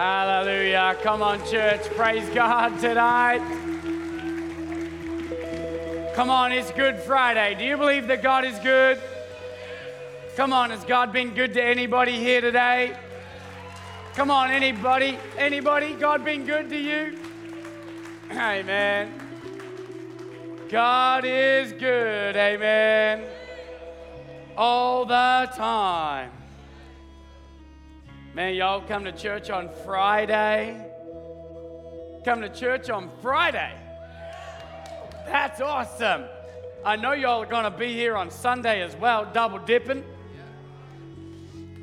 Hallelujah. Come on, church. Praise God tonight. Come on, it's Good Friday. Do you believe that God is good? Come on, has God been good to anybody here today? Come on, anybody? Anybody? God been good to you? Amen. God is good. Amen. All the time. Man, y'all come to church on Friday. Come to church on Friday. That's awesome. I know y'all are going to be here on Sunday as well, double dipping.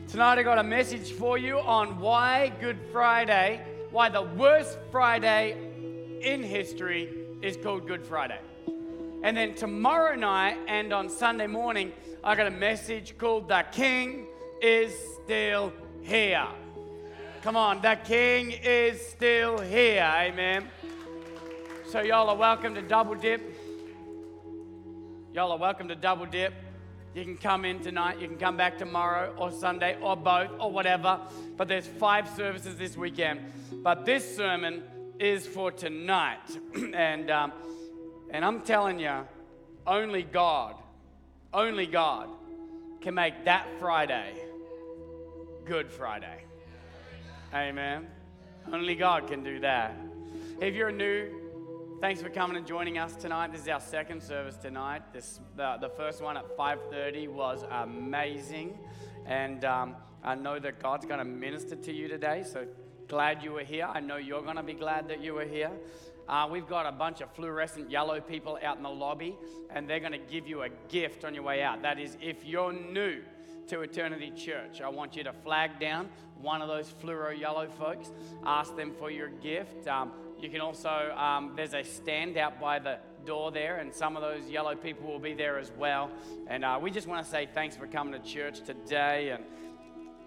Tonight I got a message for you on why Good Friday, why the worst Friday in history is called Good Friday. And then tomorrow night and on Sunday morning, I got a message called The King is Still here. Come on, the King is still here. Amen. So, y'all are welcome to Double Dip. Y'all are welcome to Double Dip. You can come in tonight, you can come back tomorrow or Sunday or both or whatever. But there's five services this weekend. But this sermon is for tonight. and, um, and I'm telling you, only God, only God can make that Friday Good Friday. Amen. Only God can do that. If you're new, thanks for coming and joining us tonight. This is our second service tonight. This the, the first one at 5:30 was amazing, and um, I know that God's going to minister to you today. So glad you were here. I know you're going to be glad that you were here. Uh, we've got a bunch of fluorescent yellow people out in the lobby, and they're going to give you a gift on your way out. That is, if you're new to Eternity Church. I want you to flag down one of those fluoro yellow folks, ask them for your gift. Um, you can also, um, there's a stand out by the door there, and some of those yellow people will be there as well. And uh, we just want to say thanks for coming to church today. And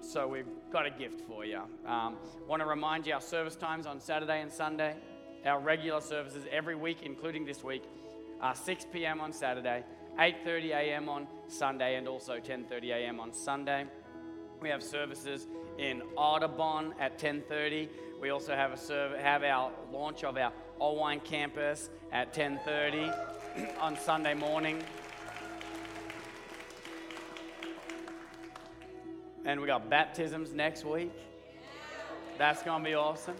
so we've got a gift for you. Um, want to remind you our service times on Saturday and Sunday, our regular services every week, including this week, uh, 6 p.m. on Saturday. 8:30 a.m. on Sunday and also 10:30 a.m. on Sunday. We have services in Audubon at 10:30. We also have a serv- have our launch of our Allwine campus at 10:30 on Sunday morning. And we got baptisms next week. That's going to be awesome.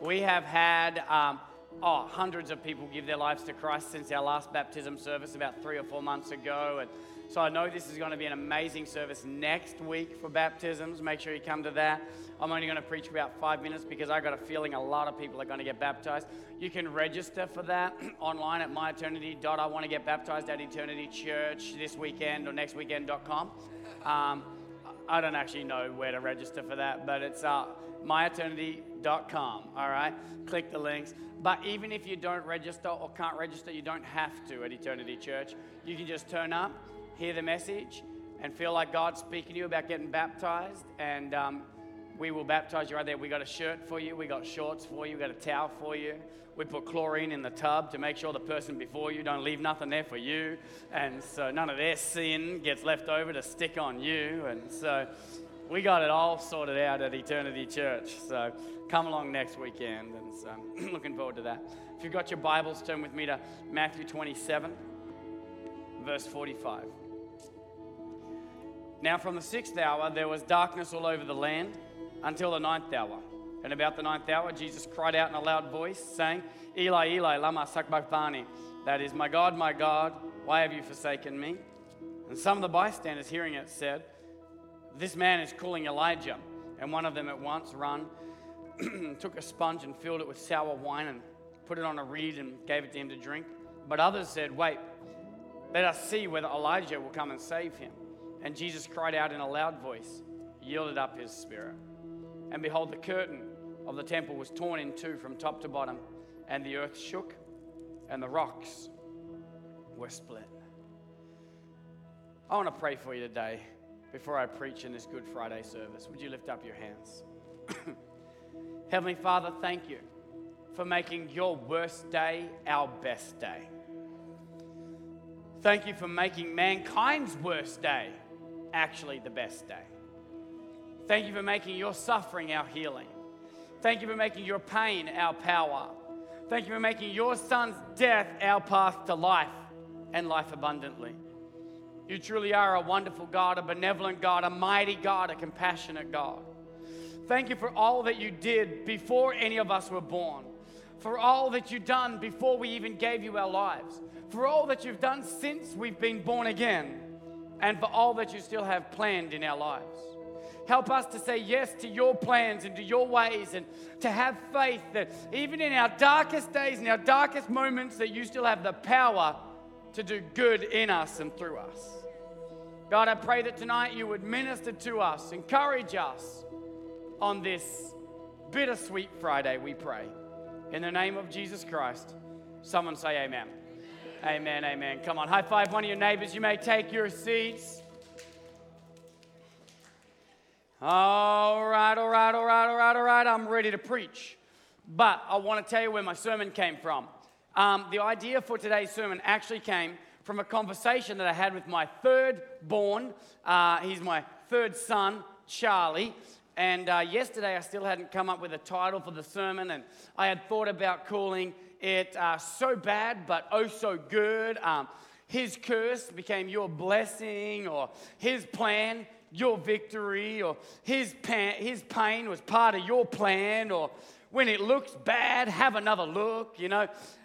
We have had um, oh, hundreds of people give their lives to Christ since our last baptism service about three or four months ago. And so I know this is going to be an amazing service next week for baptisms. Make sure you come to that. I'm only going to preach about five minutes because I got a feeling a lot of people are going to get baptized. You can register for that online at myeternity.I want to get baptized at Eternity Church this weekend or next weekend.com. Um, I don't actually know where to register for that, but it's uh, myeternity.com. All right, click the links. But even if you don't register or can't register, you don't have to at Eternity Church. You can just turn up, hear the message, and feel like God's speaking to you about getting baptized. And um, we will baptize you right there. We got a shirt for you, we got shorts for you, we got a towel for you. We put chlorine in the tub to make sure the person before you don't leave nothing there for you. And so none of their sin gets left over to stick on you. And so we got it all sorted out at Eternity Church. So come along next weekend. And so I'm looking forward to that. If you've got your Bibles, turn with me to Matthew 27, verse 45. Now, from the sixth hour, there was darkness all over the land until the ninth hour. And about the ninth hour, Jesus cried out in a loud voice, saying, Eli, Eli, lama sabachthani. That is, My God, my God, why have you forsaken me? And some of the bystanders hearing it said, This man is calling Elijah. And one of them at once ran, took a sponge and filled it with sour wine and put it on a reed and gave it to him to drink. But others said, Wait, let us see whether Elijah will come and save him. And Jesus cried out in a loud voice, yielded up his spirit. And behold, the curtain of the temple was torn in two from top to bottom, and the earth shook, and the rocks were split. I want to pray for you today before I preach in this Good Friday service. Would you lift up your hands? Heavenly Father, thank you for making your worst day our best day. Thank you for making mankind's worst day actually the best day. Thank you for making your suffering our healing. Thank you for making your pain our power. Thank you for making your son's death our path to life and life abundantly. You truly are a wonderful God, a benevolent God, a mighty God, a compassionate God. Thank you for all that you did before any of us were born, for all that you've done before we even gave you our lives, for all that you've done since we've been born again, and for all that you still have planned in our lives. Help us to say yes to your plans and to your ways and to have faith that even in our darkest days and our darkest moments that you still have the power to do good in us and through us. God, I pray that tonight you would minister to us, encourage us on this bittersweet Friday, we pray. In the name of Jesus Christ, someone say amen. Amen, amen. Come on, high five one of your neighbors. You may take your seats. All right, all right, all right, all right, all right. I'm ready to preach. But I want to tell you where my sermon came from. Um, the idea for today's sermon actually came from a conversation that I had with my third born. Uh, he's my third son, Charlie. And uh, yesterday I still hadn't come up with a title for the sermon, and I had thought about calling it uh, So Bad But Oh So Good. Um, his curse became your blessing, or his plan, your victory, or his, pan, his pain was part of your plan, or when it looks bad, have another look, you know.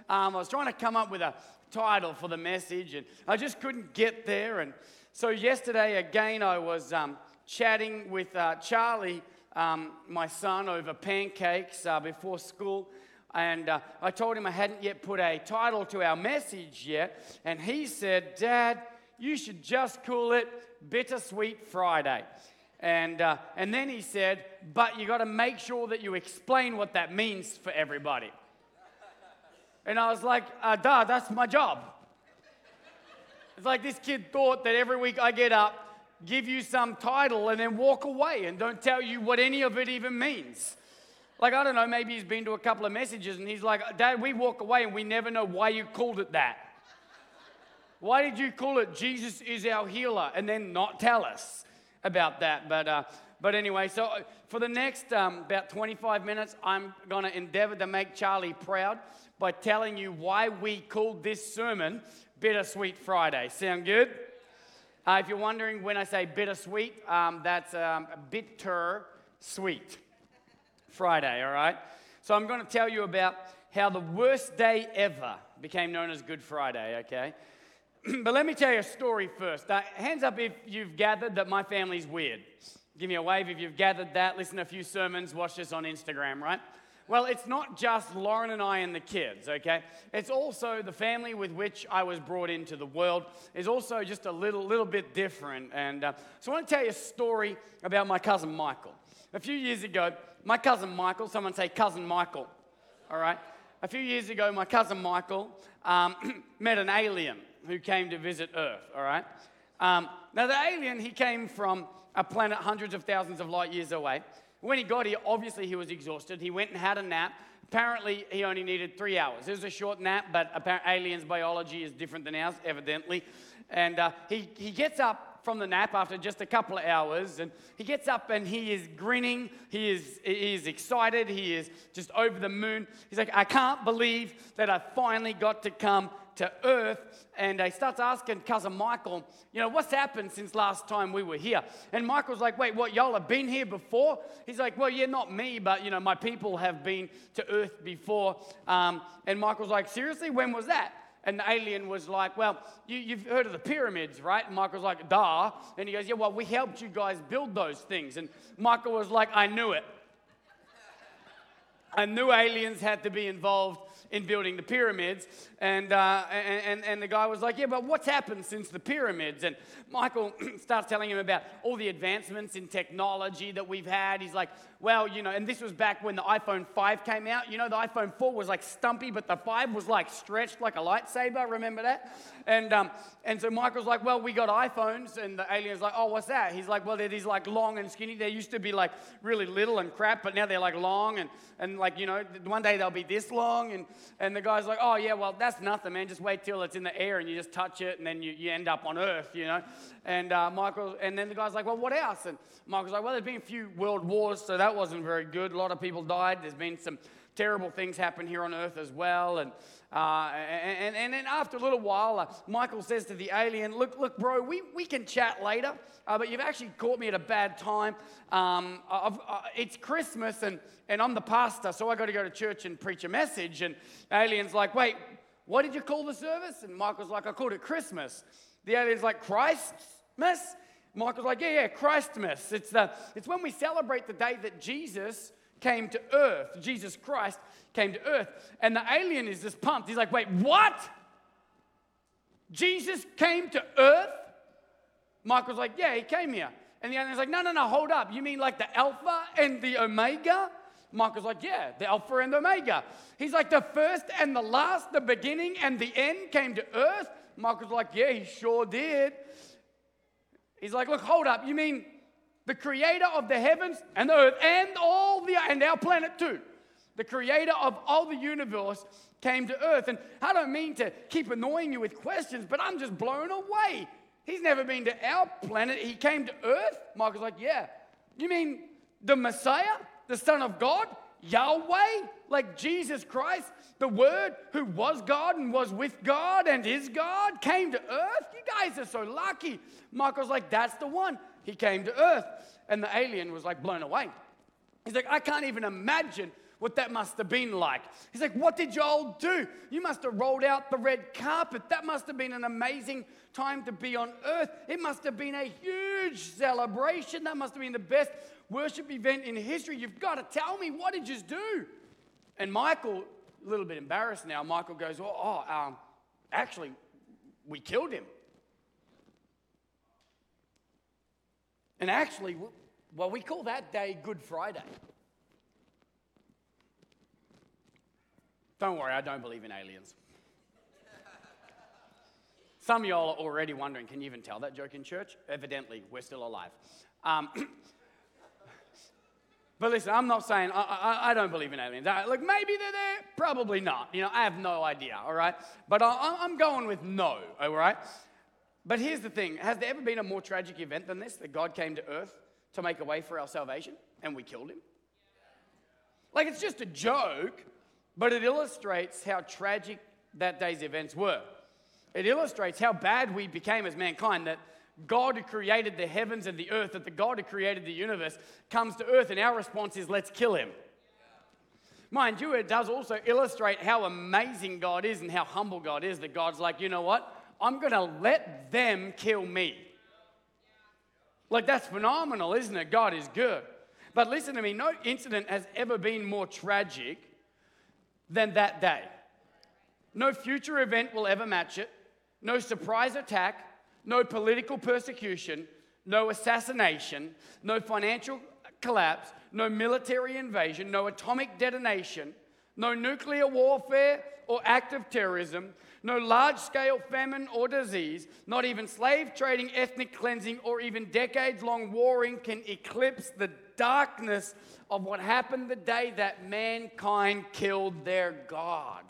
Um, I was trying to come up with a title for the message, and I just couldn't get there. And so yesterday, again, I was um, chatting with uh, Charlie, um, my son, over pancakes uh, before school. And uh, I told him I hadn't yet put a title to our message yet. And he said, Dad, you should just call it Bittersweet Friday. And, uh, and then he said, But you got to make sure that you explain what that means for everybody. And I was like, uh, duh, that's my job. It's like this kid thought that every week I get up, give you some title, and then walk away and don't tell you what any of it even means. Like, I don't know, maybe he's been to a couple of messages and he's like, Dad, we walk away and we never know why you called it that. Why did you call it Jesus is our healer and then not tell us about that? But, uh, but anyway, so uh, for the next um, about 25 minutes, I'm going to endeavor to make Charlie proud by telling you why we called this sermon Bittersweet Friday. Sound good? Uh, if you're wondering when I say bittersweet, um, that's um, bitter sweet Friday, all right? So I'm going to tell you about how the worst day ever became known as Good Friday, okay? but let me tell you a story first. Uh, hands up if you've gathered that my family's weird. Give me a wave if you've gathered that. Listen to a few sermons, watch this on Instagram, right? Well, it's not just Lauren and I and the kids, okay? It's also the family with which I was brought into the world is also just a little, little bit different. And uh, so I want to tell you a story about my cousin Michael. A few years ago, my cousin Michael, someone say cousin Michael, all right? A few years ago, my cousin Michael um, met an alien who came to visit Earth, all right? Um, now, the alien, he came from a planet hundreds of thousands of light years away. When he got here, obviously he was exhausted. He went and had a nap. Apparently, he only needed three hours. It was a short nap, but apparently, aliens' biology is different than ours, evidently. And uh, he, he gets up from the nap after just a couple of hours, and he gets up and he is grinning. He is, he is excited. He is just over the moon. He's like, I can't believe that I finally got to come to earth and he starts asking cousin Michael, you know, what's happened since last time we were here? And Michael's like, wait, what, y'all have been here before? He's like, well, yeah, not me, but, you know, my people have been to earth before. Um, and Michael's like, seriously, when was that? And the alien was like, Well, you, have heard of the pyramids, right? And Michael's like, Duh. And he goes, Yeah, well, we helped you guys build those things. And Michael was like, I knew it. I knew aliens had to be involved in building the pyramids. And, uh, and, and the guy was like, Yeah, but what's happened since the pyramids? And Michael starts telling him about all the advancements in technology that we've had. He's like, Well, you know, and this was back when the iPhone 5 came out. You know, the iPhone 4 was like stumpy, but the 5 was like stretched like a lightsaber. Remember that? And, um, and so Michael's like, Well, we got iPhones. And the alien's like, Oh, what's that? He's like, Well, they're these like long and skinny. They used to be like really little and crap, but now they're like long and, and like, you know, one day they'll be this long. And and the guy's like, oh, yeah, well, that's nothing, man. Just wait till it's in the air and you just touch it and then you, you end up on Earth, you know? And uh, Michael, and then the guy's like, well, what else? And Michael's like, well, there's been a few world wars, so that wasn't very good. A lot of people died. There's been some terrible things happen here on Earth as well. And uh, and, and then after a little while, uh, Michael says to the alien, Look, look, bro, we, we can chat later, uh, but you've actually caught me at a bad time. Um, it's Christmas, and, and I'm the pastor, so I got to go to church and preach a message. And alien's like, Wait, what did you call the service? And Michael's like, I called it Christmas. The alien's like, Christmas? Michael's like, Yeah, yeah, Christmas. It's, the, it's when we celebrate the day that Jesus came to earth. Jesus Christ came to earth. And the alien is just pumped. He's like, wait, what? Jesus came to earth? Michael's like, yeah, he came here. And the alien's like, no, no, no, hold up. You mean like the Alpha and the Omega? Michael's like, yeah, the Alpha and the Omega. He's like, the first and the last, the beginning and the end came to earth? Michael's like, yeah, he sure did. He's like, look, hold up. You mean the creator of the heavens and the earth and all the and our planet too. The creator of all the universe came to earth. And I don't mean to keep annoying you with questions, but I'm just blown away. He's never been to our planet. He came to earth. Michael's like, yeah. You mean the Messiah, the Son of God, Yahweh, like Jesus Christ, the Word who was God and was with God and is God, came to earth? You guys are so lucky. Michael's like, that's the one. He came to earth. And the alien was like blown away. He's like, I can't even imagine what that must have been like. He's like, What did y'all do? You must have rolled out the red carpet. That must have been an amazing time to be on earth. It must have been a huge celebration. That must have been the best worship event in history. You've got to tell me, what did you do? And Michael, a little bit embarrassed now, Michael goes, Oh, oh um, actually, we killed him. And actually, well, we call that day Good Friday. Don't worry, I don't believe in aliens. Some of y'all are already wondering can you even tell that joke in church? Evidently, we're still alive. Um, but listen, I'm not saying I, I, I don't believe in aliens. I, look, maybe they're there, probably not. You know, I have no idea, all right? But I, I'm going with no, all right? But here's the thing Has there ever been a more tragic event than this that God came to earth to make a way for our salvation and we killed him? Like it's just a joke, but it illustrates how tragic that day's events were. It illustrates how bad we became as mankind that God who created the heavens and the earth, that the God who created the universe comes to earth, and our response is, let's kill him. Mind you, it does also illustrate how amazing God is and how humble God is. That God's like, you know what? I'm going to let them kill me. Like, that's phenomenal, isn't it? God is good. But listen to me no incident has ever been more tragic than that day. No future event will ever match it. No surprise attack, no political persecution, no assassination, no financial collapse, no military invasion, no atomic detonation, no nuclear warfare or active terrorism, no large scale famine or disease, not even slave trading, ethnic cleansing, or even decades long warring can eclipse the darkness of what happened the day that mankind killed their God.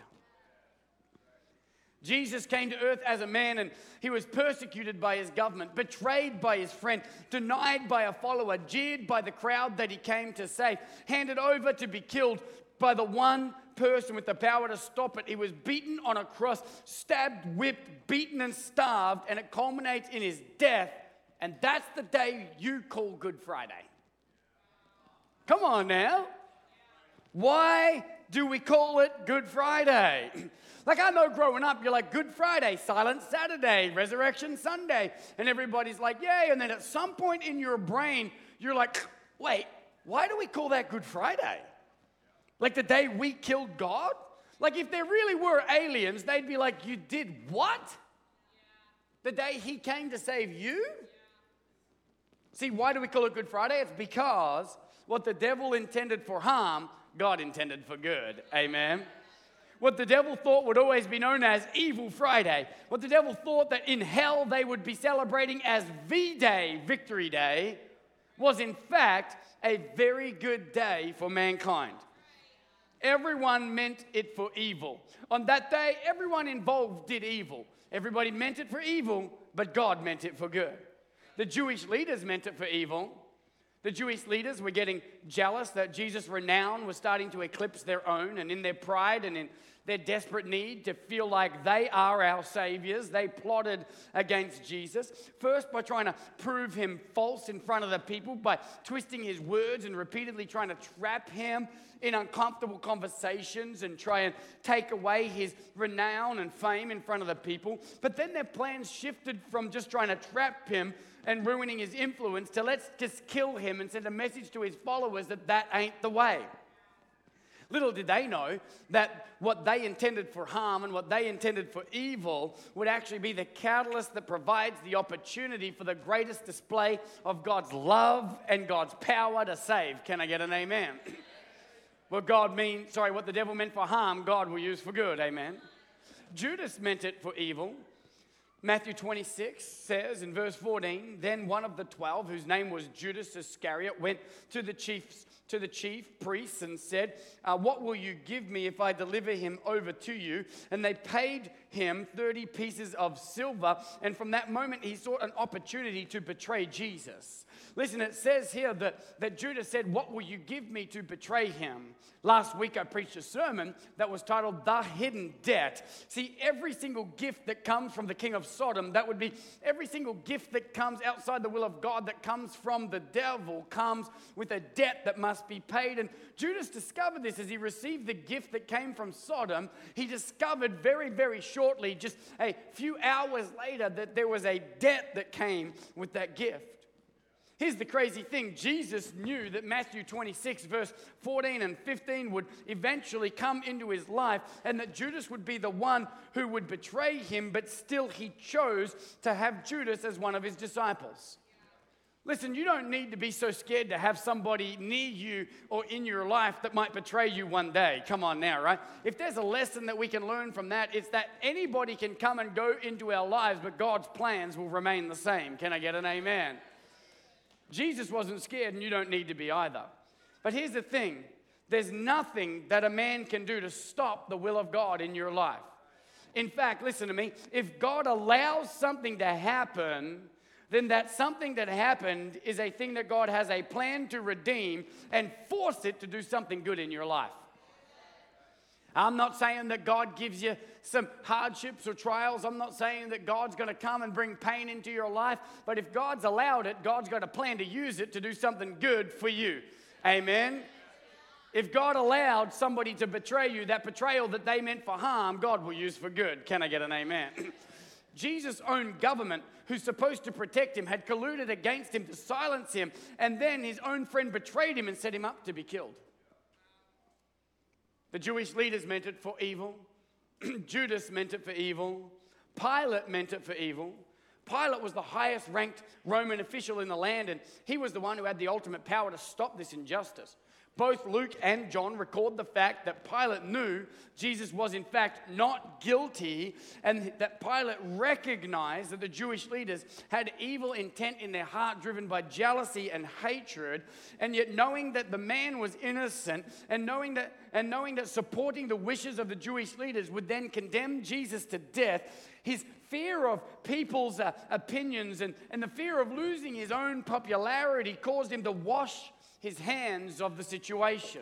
Jesus came to earth as a man and he was persecuted by his government, betrayed by his friend, denied by a follower, jeered by the crowd that he came to save, handed over to be killed by the one person with the power to stop it. He was beaten on a cross, stabbed, whipped, beaten, and starved, and it culminates in his death. And that's the day you call Good Friday. Come on now. Why do we call it Good Friday? like, I know growing up, you're like, Good Friday, Silent Saturday, Resurrection Sunday, and everybody's like, Yay. And then at some point in your brain, you're like, Wait, why do we call that Good Friday? Like the day we killed God? Like if there really were aliens, they'd be like, You did what? The day he came to save you? See, why do we call it Good Friday? It's because what the devil intended for harm, God intended for good. Amen. What the devil thought would always be known as Evil Friday, what the devil thought that in hell they would be celebrating as V Day, Victory Day, was in fact a very good day for mankind. Everyone meant it for evil. On that day, everyone involved did evil. Everybody meant it for evil, but God meant it for good. The Jewish leaders meant it for evil. The Jewish leaders were getting jealous that Jesus' renown was starting to eclipse their own, and in their pride and in their desperate need to feel like they are our saviors, they plotted against Jesus. First, by trying to prove him false in front of the people, by twisting his words and repeatedly trying to trap him in uncomfortable conversations and try and take away his renown and fame in front of the people. But then their plans shifted from just trying to trap him and ruining his influence to let's just kill him and send a message to his followers that that ain't the way. Little did they know that what they intended for harm and what they intended for evil would actually be the catalyst that provides the opportunity for the greatest display of God's love and God's power to save. Can I get an amen? what God means, sorry, what the devil meant for harm, God will use for good. Amen. Judas meant it for evil. Matthew 26 says in verse 14, then one of the twelve, whose name was Judas Iscariot, went to the chiefs to the chief priests and said, uh, What will you give me if I deliver him over to you? And they paid him 30 pieces of silver. And from that moment, he sought an opportunity to betray Jesus. Listen, it says here that, that Judas said, What will you give me to betray him? Last week, I preached a sermon that was titled The Hidden Debt. See, every single gift that comes from the king of Sodom, that would be every single gift that comes outside the will of God, that comes from the devil, comes with a debt that must be paid. And Judas discovered this as he received the gift that came from Sodom. He discovered very, very shortly, just a few hours later, that there was a debt that came with that gift. Here's the crazy thing Jesus knew that Matthew 26, verse 14 and 15 would eventually come into his life and that Judas would be the one who would betray him, but still he chose to have Judas as one of his disciples. Listen, you don't need to be so scared to have somebody near you or in your life that might betray you one day. Come on now, right? If there's a lesson that we can learn from that, it's that anybody can come and go into our lives, but God's plans will remain the same. Can I get an amen? Jesus wasn't scared, and you don't need to be either. But here's the thing there's nothing that a man can do to stop the will of God in your life. In fact, listen to me if God allows something to happen, then that something that happened is a thing that God has a plan to redeem and force it to do something good in your life. I'm not saying that God gives you some hardships or trials. I'm not saying that God's going to come and bring pain into your life. But if God's allowed it, God's got a plan to use it to do something good for you. Amen. If God allowed somebody to betray you, that betrayal that they meant for harm, God will use for good. Can I get an amen? Jesus' own government, who's supposed to protect him, had colluded against him to silence him, and then his own friend betrayed him and set him up to be killed. The Jewish leaders meant it for evil. Judas meant it for evil. Pilate meant it for evil. Pilate was the highest ranked Roman official in the land, and he was the one who had the ultimate power to stop this injustice. Both Luke and John record the fact that Pilate knew Jesus was, in fact, not guilty, and that Pilate recognized that the Jewish leaders had evil intent in their heart, driven by jealousy and hatred. And yet, knowing that the man was innocent, and knowing that, and knowing that supporting the wishes of the Jewish leaders would then condemn Jesus to death, his fear of people's uh, opinions and, and the fear of losing his own popularity caused him to wash his hands of the situation.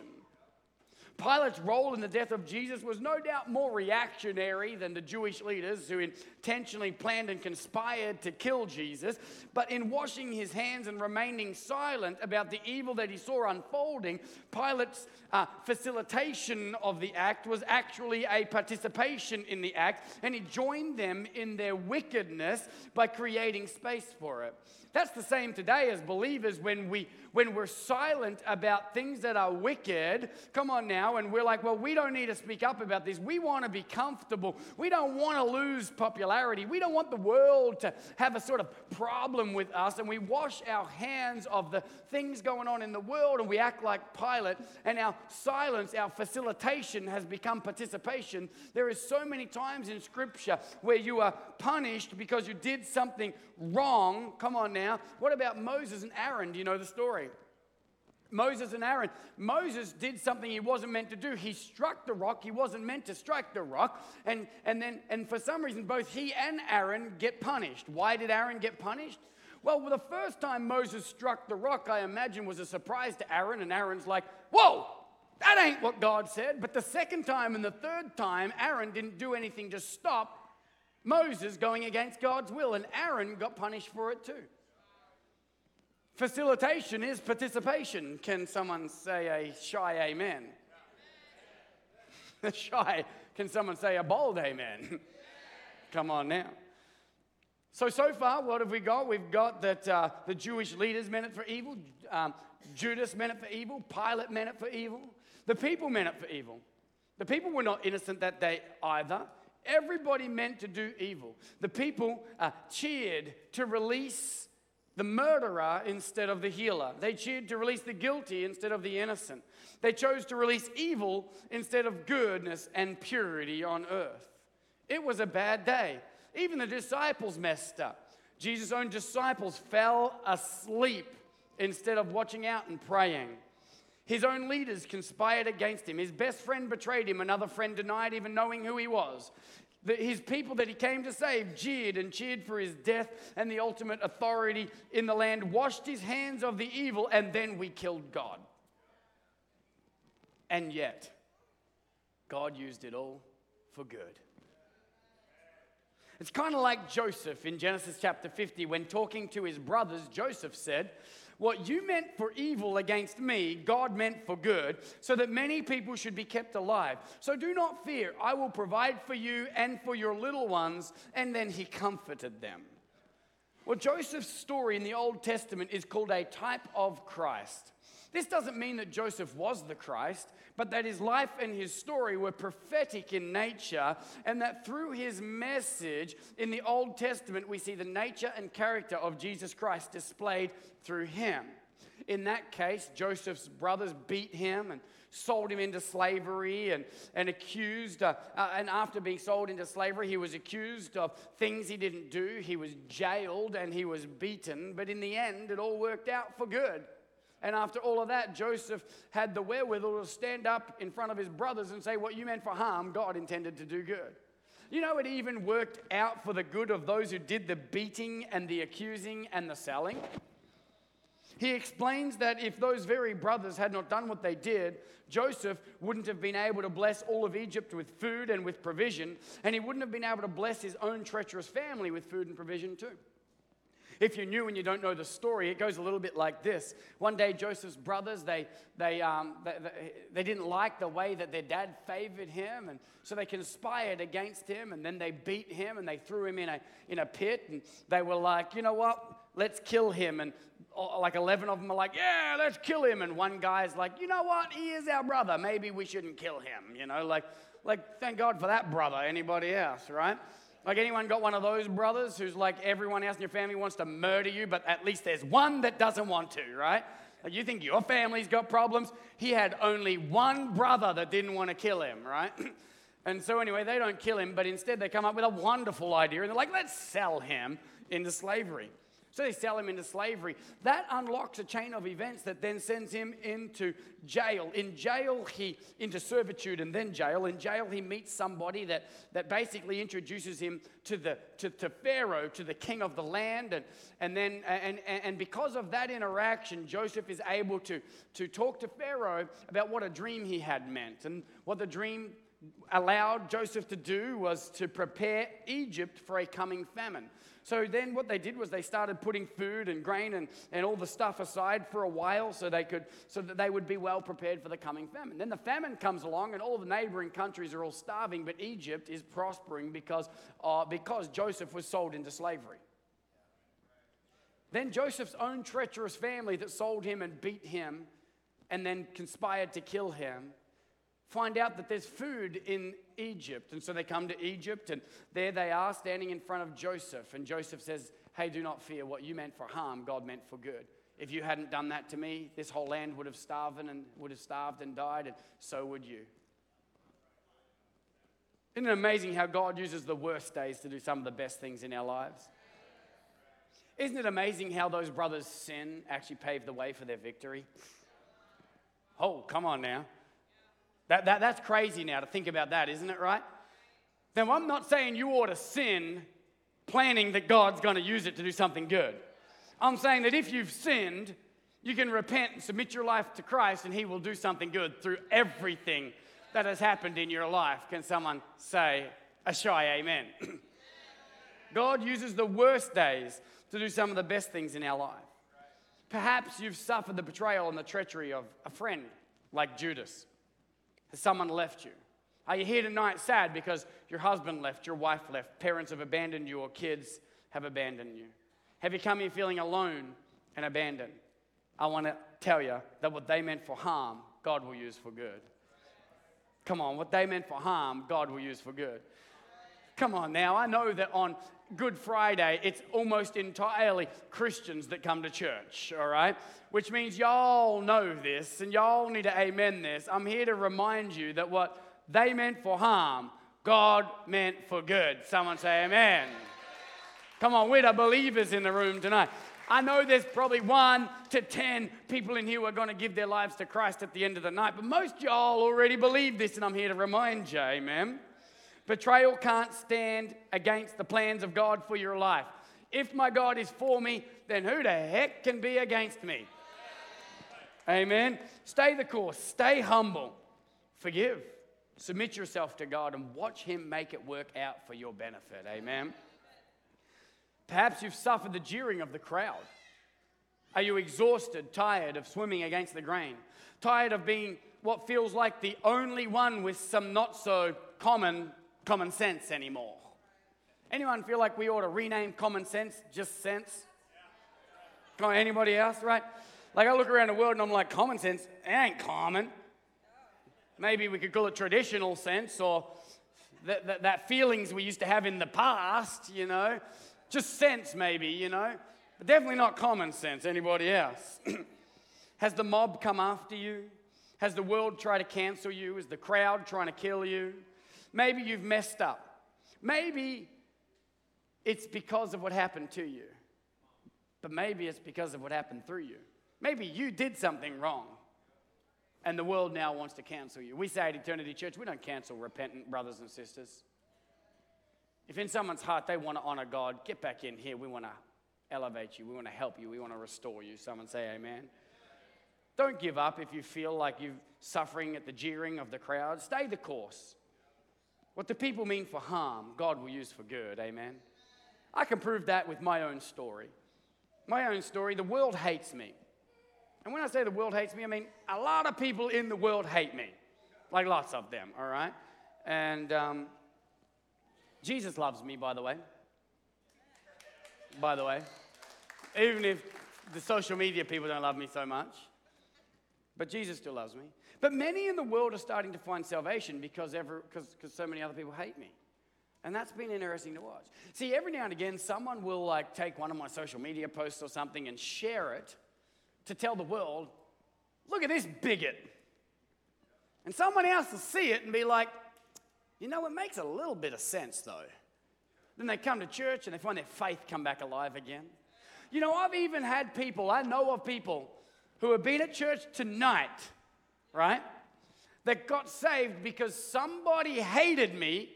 Pilate's role in the death of Jesus was no doubt more reactionary than the Jewish leaders who intentionally planned and conspired to kill Jesus. But in washing his hands and remaining silent about the evil that he saw unfolding, Pilate's uh, facilitation of the act was actually a participation in the act, and he joined them in their wickedness by creating space for it. That's the same today as believers when, we, when we're silent about things that are wicked. Come on now, and we're like, well, we don't need to speak up about this. We want to be comfortable. We don't want to lose popularity. We don't want the world to have a sort of problem with us. And we wash our hands of the things going on in the world and we act like Pilate. And our silence, our facilitation has become participation. There is so many times in Scripture where you are punished because you did something wrong. Come on now. What about Moses and Aaron? Do you know the story? Moses and Aaron. Moses did something he wasn't meant to do. He struck the rock. He wasn't meant to strike the rock. And, and then, and for some reason, both he and Aaron get punished. Why did Aaron get punished? Well, the first time Moses struck the rock, I imagine, was a surprise to Aaron. And Aaron's like, whoa, that ain't what God said. But the second time and the third time, Aaron didn't do anything to stop Moses going against God's will. And Aaron got punished for it too. Facilitation is participation. Can someone say a shy amen? A shy. Can someone say a bold amen? Come on now. So, so far, what have we got? We've got that uh, the Jewish leaders meant it for evil, um, Judas meant it for evil, Pilate meant it for evil, the people meant it for evil. The people were not innocent that day either. Everybody meant to do evil. The people uh, cheered to release the murderer instead of the healer. They cheered to release the guilty instead of the innocent. They chose to release evil instead of goodness and purity on earth. It was a bad day. Even the disciples messed up. Jesus' own disciples fell asleep instead of watching out and praying. His own leaders conspired against him. His best friend betrayed him. Another friend denied even knowing who he was his people that he came to save jeered and cheered for his death and the ultimate authority in the land, washed his hands of the evil, and then we killed God. And yet, God used it all for good. It's kind of like Joseph in Genesis chapter 50 when talking to his brothers, Joseph said, what you meant for evil against me, God meant for good, so that many people should be kept alive. So do not fear. I will provide for you and for your little ones. And then he comforted them. Well, Joseph's story in the Old Testament is called a type of Christ. This doesn't mean that Joseph was the Christ, but that his life and his story were prophetic in nature, and that through his message in the Old Testament, we see the nature and character of Jesus Christ displayed through him. In that case, Joseph's brothers beat him and sold him into slavery and, and accused, uh, uh, and after being sold into slavery, he was accused of things he didn't do. He was jailed and he was beaten, but in the end, it all worked out for good. And after all of that, Joseph had the wherewithal to stand up in front of his brothers and say, What you meant for harm, God intended to do good. You know, it even worked out for the good of those who did the beating and the accusing and the selling. He explains that if those very brothers had not done what they did, Joseph wouldn't have been able to bless all of Egypt with food and with provision, and he wouldn't have been able to bless his own treacherous family with food and provision too. If you're new and you don't know the story, it goes a little bit like this. One day, Joseph's brothers, they, they, um, they, they, didn't like the way that their dad favored him, and so they conspired against him, and then they beat him, and they threw him in a, in a pit, and they were like, you know what? Let's kill him. And like 11 of them are like, yeah, let's kill him. And one guy's like, you know what? He is our brother. Maybe we shouldn't kill him. You know, like, like thank God for that brother. Anybody else, right? Like anyone got one of those brothers who's like everyone else in your family wants to murder you, but at least there's one that doesn't want to, right? Like you think your family's got problems. He had only one brother that didn't want to kill him, right? and so anyway, they don't kill him, but instead they come up with a wonderful idea and they're like, let's sell him into slavery. So they sell him into slavery. That unlocks a chain of events that then sends him into jail. In jail, he into servitude and then jail. In jail, he meets somebody that, that basically introduces him to, the, to, to Pharaoh, to the king of the land. And, and, then, and, and because of that interaction, Joseph is able to, to talk to Pharaoh about what a dream he had meant. And what the dream allowed Joseph to do was to prepare Egypt for a coming famine. So then what they did was they started putting food and grain and, and all the stuff aside for a while so they could so that they would be well prepared for the coming famine. Then the famine comes along and all the neighboring countries are all starving, but Egypt is prospering because, uh, because Joseph was sold into slavery. Then Joseph's own treacherous family that sold him and beat him and then conspired to kill him find out that there's food in Egypt. And so they come to Egypt, and there they are standing in front of Joseph. And Joseph says, Hey, do not fear. What you meant for harm, God meant for good. If you hadn't done that to me, this whole land would have starved and would have starved and died, and so would you. Isn't it amazing how God uses the worst days to do some of the best things in our lives? Isn't it amazing how those brothers' sin actually paved the way for their victory? Oh, come on now. That, that, that's crazy now to think about that, isn't it, right? Then I'm not saying you ought to sin planning that God's going to use it to do something good. I'm saying that if you've sinned, you can repent and submit your life to Christ, and He will do something good through everything that has happened in your life. Can someone say a shy amen? God uses the worst days to do some of the best things in our life. Perhaps you've suffered the betrayal and the treachery of a friend like Judas. Has someone left you? Are you here tonight sad because your husband left, your wife left, parents have abandoned you, or kids have abandoned you? Have you come here feeling alone and abandoned? I want to tell you that what they meant for harm, God will use for good. Come on, what they meant for harm, God will use for good. Come on now, I know that on Good Friday, it's almost entirely Christians that come to church, all right? Which means y'all know this and y'all need to amen this. I'm here to remind you that what they meant for harm, God meant for good. Someone say amen. Come on, we're the believers in the room tonight. I know there's probably one to ten people in here who are going to give their lives to Christ at the end of the night, but most y'all already believe this, and I'm here to remind you, amen. Betrayal can't stand against the plans of God for your life. If my God is for me, then who the heck can be against me? Amen. Stay the course, stay humble, forgive, submit yourself to God, and watch Him make it work out for your benefit. Amen. Perhaps you've suffered the jeering of the crowd. Are you exhausted, tired of swimming against the grain? Tired of being what feels like the only one with some not so common common sense anymore? Anyone feel like we ought to rename common sense just sense? Come on, anybody else, right? Like I look around the world and I'm like, common sense, it ain't common. Maybe we could call it traditional sense or that, that, that feelings we used to have in the past, you know. Just sense, maybe, you know, but definitely not common sense. Anybody else? Has the mob come after you? Has the world tried to cancel you? Is the crowd trying to kill you? Maybe you've messed up. Maybe it's because of what happened to you, but maybe it's because of what happened through you. Maybe you did something wrong and the world now wants to cancel you. We say at Eternity Church, we don't cancel repentant brothers and sisters. If in someone's heart they want to honor God, get back in here. We want to elevate you. We want to help you. We want to restore you. Someone say amen. Don't give up if you feel like you're suffering at the jeering of the crowd. Stay the course. What the people mean for harm, God will use for good. Amen. I can prove that with my own story. My own story, the world hates me. And when I say the world hates me, I mean a lot of people in the world hate me. Like lots of them, all right? And um, Jesus loves me, by the way. By the way. Even if the social media people don't love me so much. But Jesus still loves me. But many in the world are starting to find salvation because, because so many other people hate me. And that's been interesting to watch. See, every now and again, someone will like take one of my social media posts or something and share it to tell the world, look at this bigot. And someone else will see it and be like, you know, it makes a little bit of sense though. Then they come to church and they find their faith come back alive again. You know, I've even had people, I know of people who have been at church tonight, right? That got saved because somebody hated me,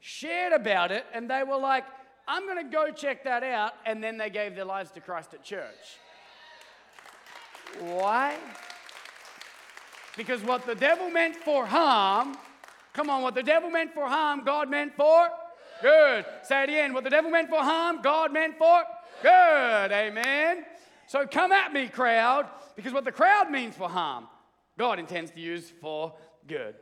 shared about it, and they were like, I'm going to go check that out. And then they gave their lives to Christ at church. Why? Because what the devil meant for harm, Come on, what the devil meant for harm, God meant for good. Say it again. What the devil meant for harm, God meant for good. Amen. So come at me, crowd, because what the crowd means for harm, God intends to use for good.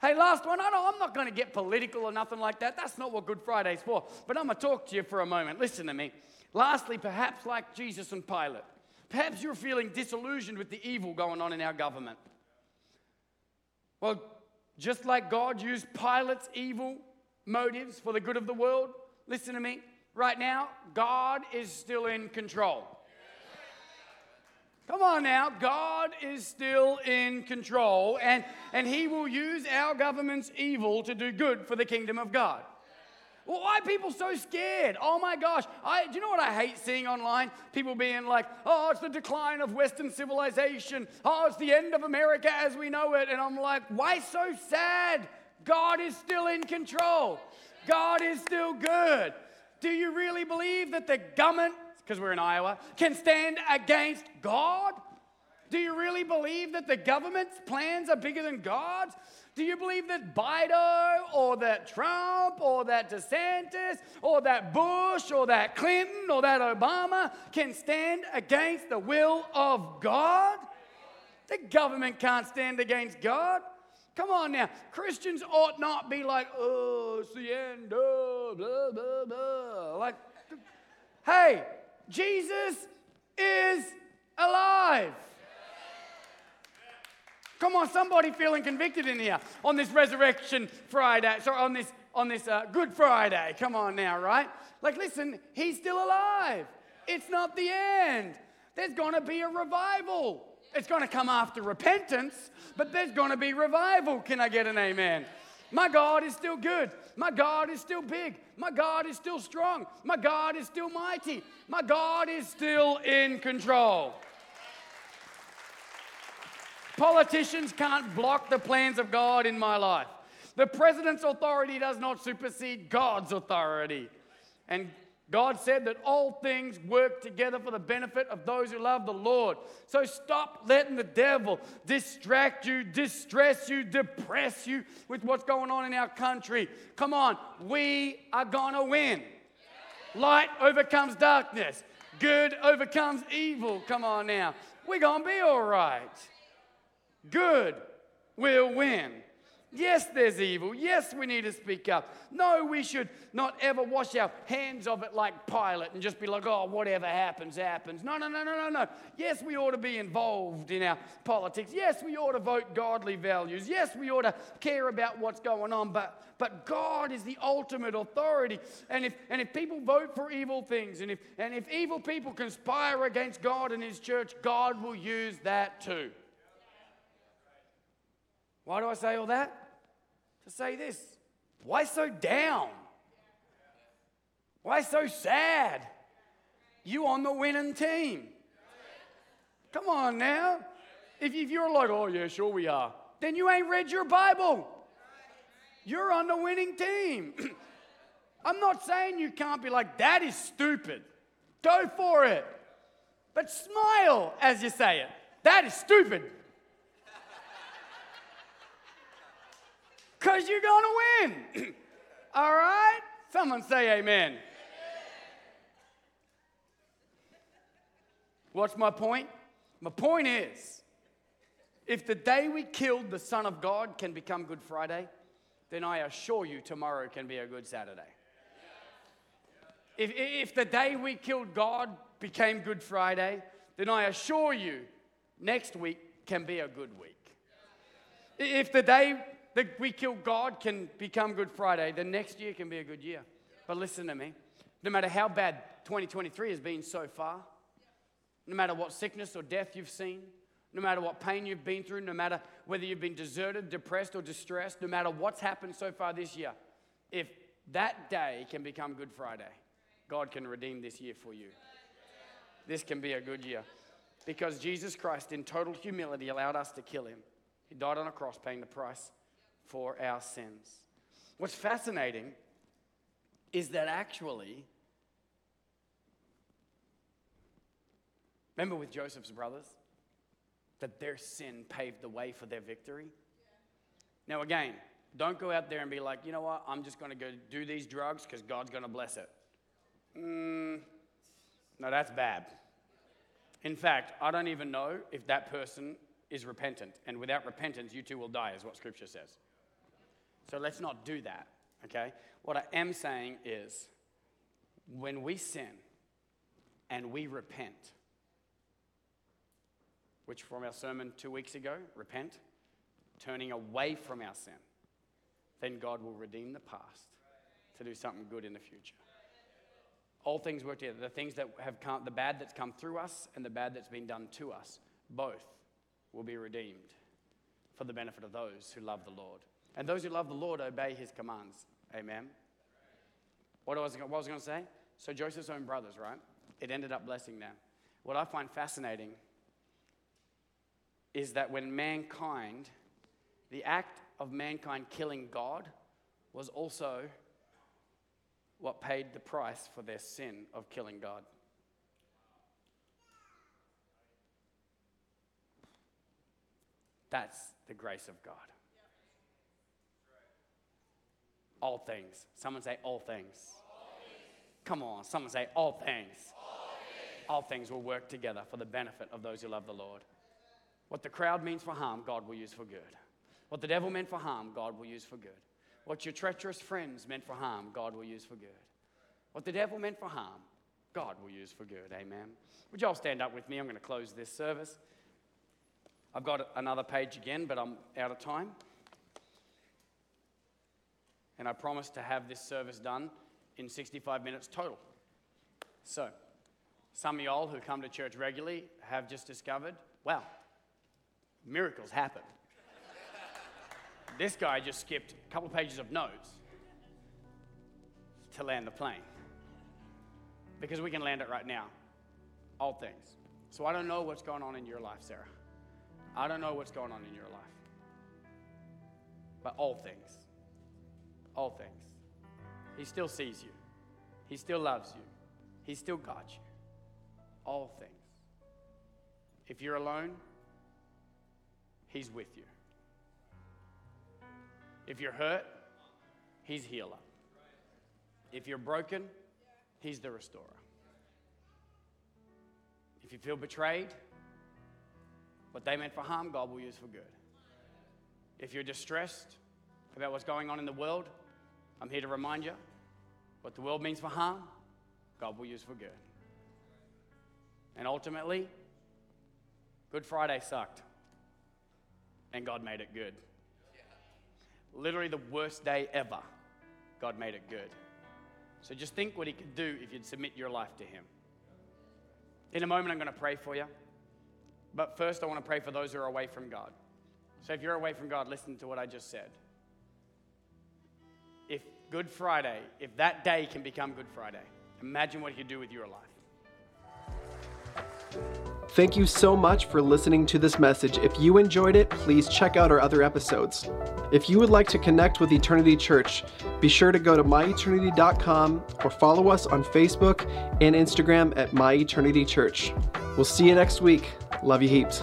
Hey, last one. I know I'm not going to get political or nothing like that. That's not what Good Friday's for. But I'm going to talk to you for a moment. Listen to me. Lastly, perhaps like Jesus and Pilate, perhaps you're feeling disillusioned with the evil going on in our government. Well, just like God used Pilate's evil motives for the good of the world, listen to me. Right now, God is still in control. Come on now, God is still in control, and, and He will use our government's evil to do good for the kingdom of God. Well, why are people so scared? Oh my gosh. I, do you know what I hate seeing online? People being like, oh, it's the decline of Western civilization. Oh, it's the end of America as we know it. And I'm like, why so sad? God is still in control. God is still good. Do you really believe that the government, because we're in Iowa, can stand against God? Do you really believe that the government's plans are bigger than God's? Do you believe that Biden or that Trump or that DeSantis or that Bush or that Clinton or that Obama can stand against the will of God? The government can't stand against God. Come on now. Christians ought not be like, oh, it's the end, oh, blah, blah, blah. Like, hey, Jesus is alive. Come on, somebody feeling convicted in here on this Resurrection Friday, sorry, on this on this uh, Good Friday. Come on now, right? Like, listen, he's still alive. It's not the end. There's going to be a revival. It's going to come after repentance, but there's going to be revival. Can I get an amen? My God is still good. My God is still big. My God is still strong. My God is still mighty. My God is still in control. Politicians can't block the plans of God in my life. The president's authority does not supersede God's authority. And God said that all things work together for the benefit of those who love the Lord. So stop letting the devil distract you, distress you, depress you with what's going on in our country. Come on, we are gonna win. Light overcomes darkness, good overcomes evil. Come on now, we're gonna be all right. Good will win. Yes, there's evil. Yes, we need to speak up. No, we should not ever wash our hands of it like Pilate and just be like, oh, whatever happens, happens. No, no, no, no, no, no. Yes, we ought to be involved in our politics. Yes, we ought to vote godly values. Yes, we ought to care about what's going on. But, but God is the ultimate authority. And if, and if people vote for evil things, and if, and if evil people conspire against God and His church, God will use that too. Why do I say all that? To say this why so down? Why so sad? You on the winning team. Come on now. If you're like, oh, yeah, sure we are, then you ain't read your Bible. You're on the winning team. I'm not saying you can't be like, that is stupid. Go for it. But smile as you say it. That is stupid. Because you're going to win. All right? Someone say amen. amen. What's my point? My point is if the day we killed the Son of God can become Good Friday, then I assure you tomorrow can be a good Saturday. If, if the day we killed God became Good Friday, then I assure you next week can be a good week. If the day that we kill God can become Good Friday, the next year can be a good year. But listen to me no matter how bad 2023 has been so far, no matter what sickness or death you've seen, no matter what pain you've been through, no matter whether you've been deserted, depressed, or distressed, no matter what's happened so far this year, if that day can become Good Friday, God can redeem this year for you. This can be a good year. Because Jesus Christ, in total humility, allowed us to kill him. He died on a cross, paying the price for our sins. What's fascinating is that actually, remember with Joseph's brothers, that their sin paved the way for their victory? Now, again, don't go out there and be like, you know what, I'm just going to go do these drugs because God's going to bless it. Mm, no, that's bad. In fact, I don't even know if that person is repentant. And without repentance, you too will die, is what Scripture says. So let's not do that, okay? What I am saying is when we sin and we repent, which from our sermon two weeks ago, repent, turning away from our sin, then God will redeem the past to do something good in the future. All things work together. The things that have come, the bad that's come through us and the bad that's been done to us, both will be redeemed for the benefit of those who love the Lord. And those who love the Lord obey his commands. Amen. What was, what was I going to say? So Joseph's own brothers, right? It ended up blessing them. What I find fascinating is that when mankind, the act of mankind killing God was also what paid the price for their sin of killing God. That's the grace of God. All things. Someone say, all things. Come on, someone say, all things. all things. All things will work together for the benefit of those who love the Lord. What the crowd means for harm, God will use for good. What the devil meant for harm, God will use for good. What your treacherous friends meant for harm, God will use for good. What the devil meant for harm, God will use for good. Amen. Would you all stand up with me? I'm going to close this service. I've got another page again, but I'm out of time. And I promised to have this service done in 65 minutes total. So, some of y'all who come to church regularly have just discovered wow, miracles happen. this guy just skipped a couple pages of notes to land the plane because we can land it right now. All things. So I don't know what's going on in your life, Sarah. I don't know what's going on in your life. But all things. All things. He still sees you. He still loves you. He still got you. All things. If you're alone, He's with you. If you're hurt, He's healer. If you're broken, He's the restorer. If you feel betrayed, what they meant for harm, God will use for good. If you're distressed about what's going on in the world, I'm here to remind you what the world means for harm, God will use for good. And ultimately, Good Friday sucked, and God made it good. Literally the worst day ever, God made it good. So just think what He could do if you'd submit your life to Him. In a moment, I'm going to pray for you. But first, I want to pray for those who are away from God. So if you're away from God, listen to what I just said. Good Friday, if that day can become Good Friday, imagine what He could do with your life. Thank you so much for listening to this message. If you enjoyed it, please check out our other episodes. If you would like to connect with Eternity Church, be sure to go to myeternity.com or follow us on Facebook and Instagram at My Eternity Church. We'll see you next week. Love you heaps.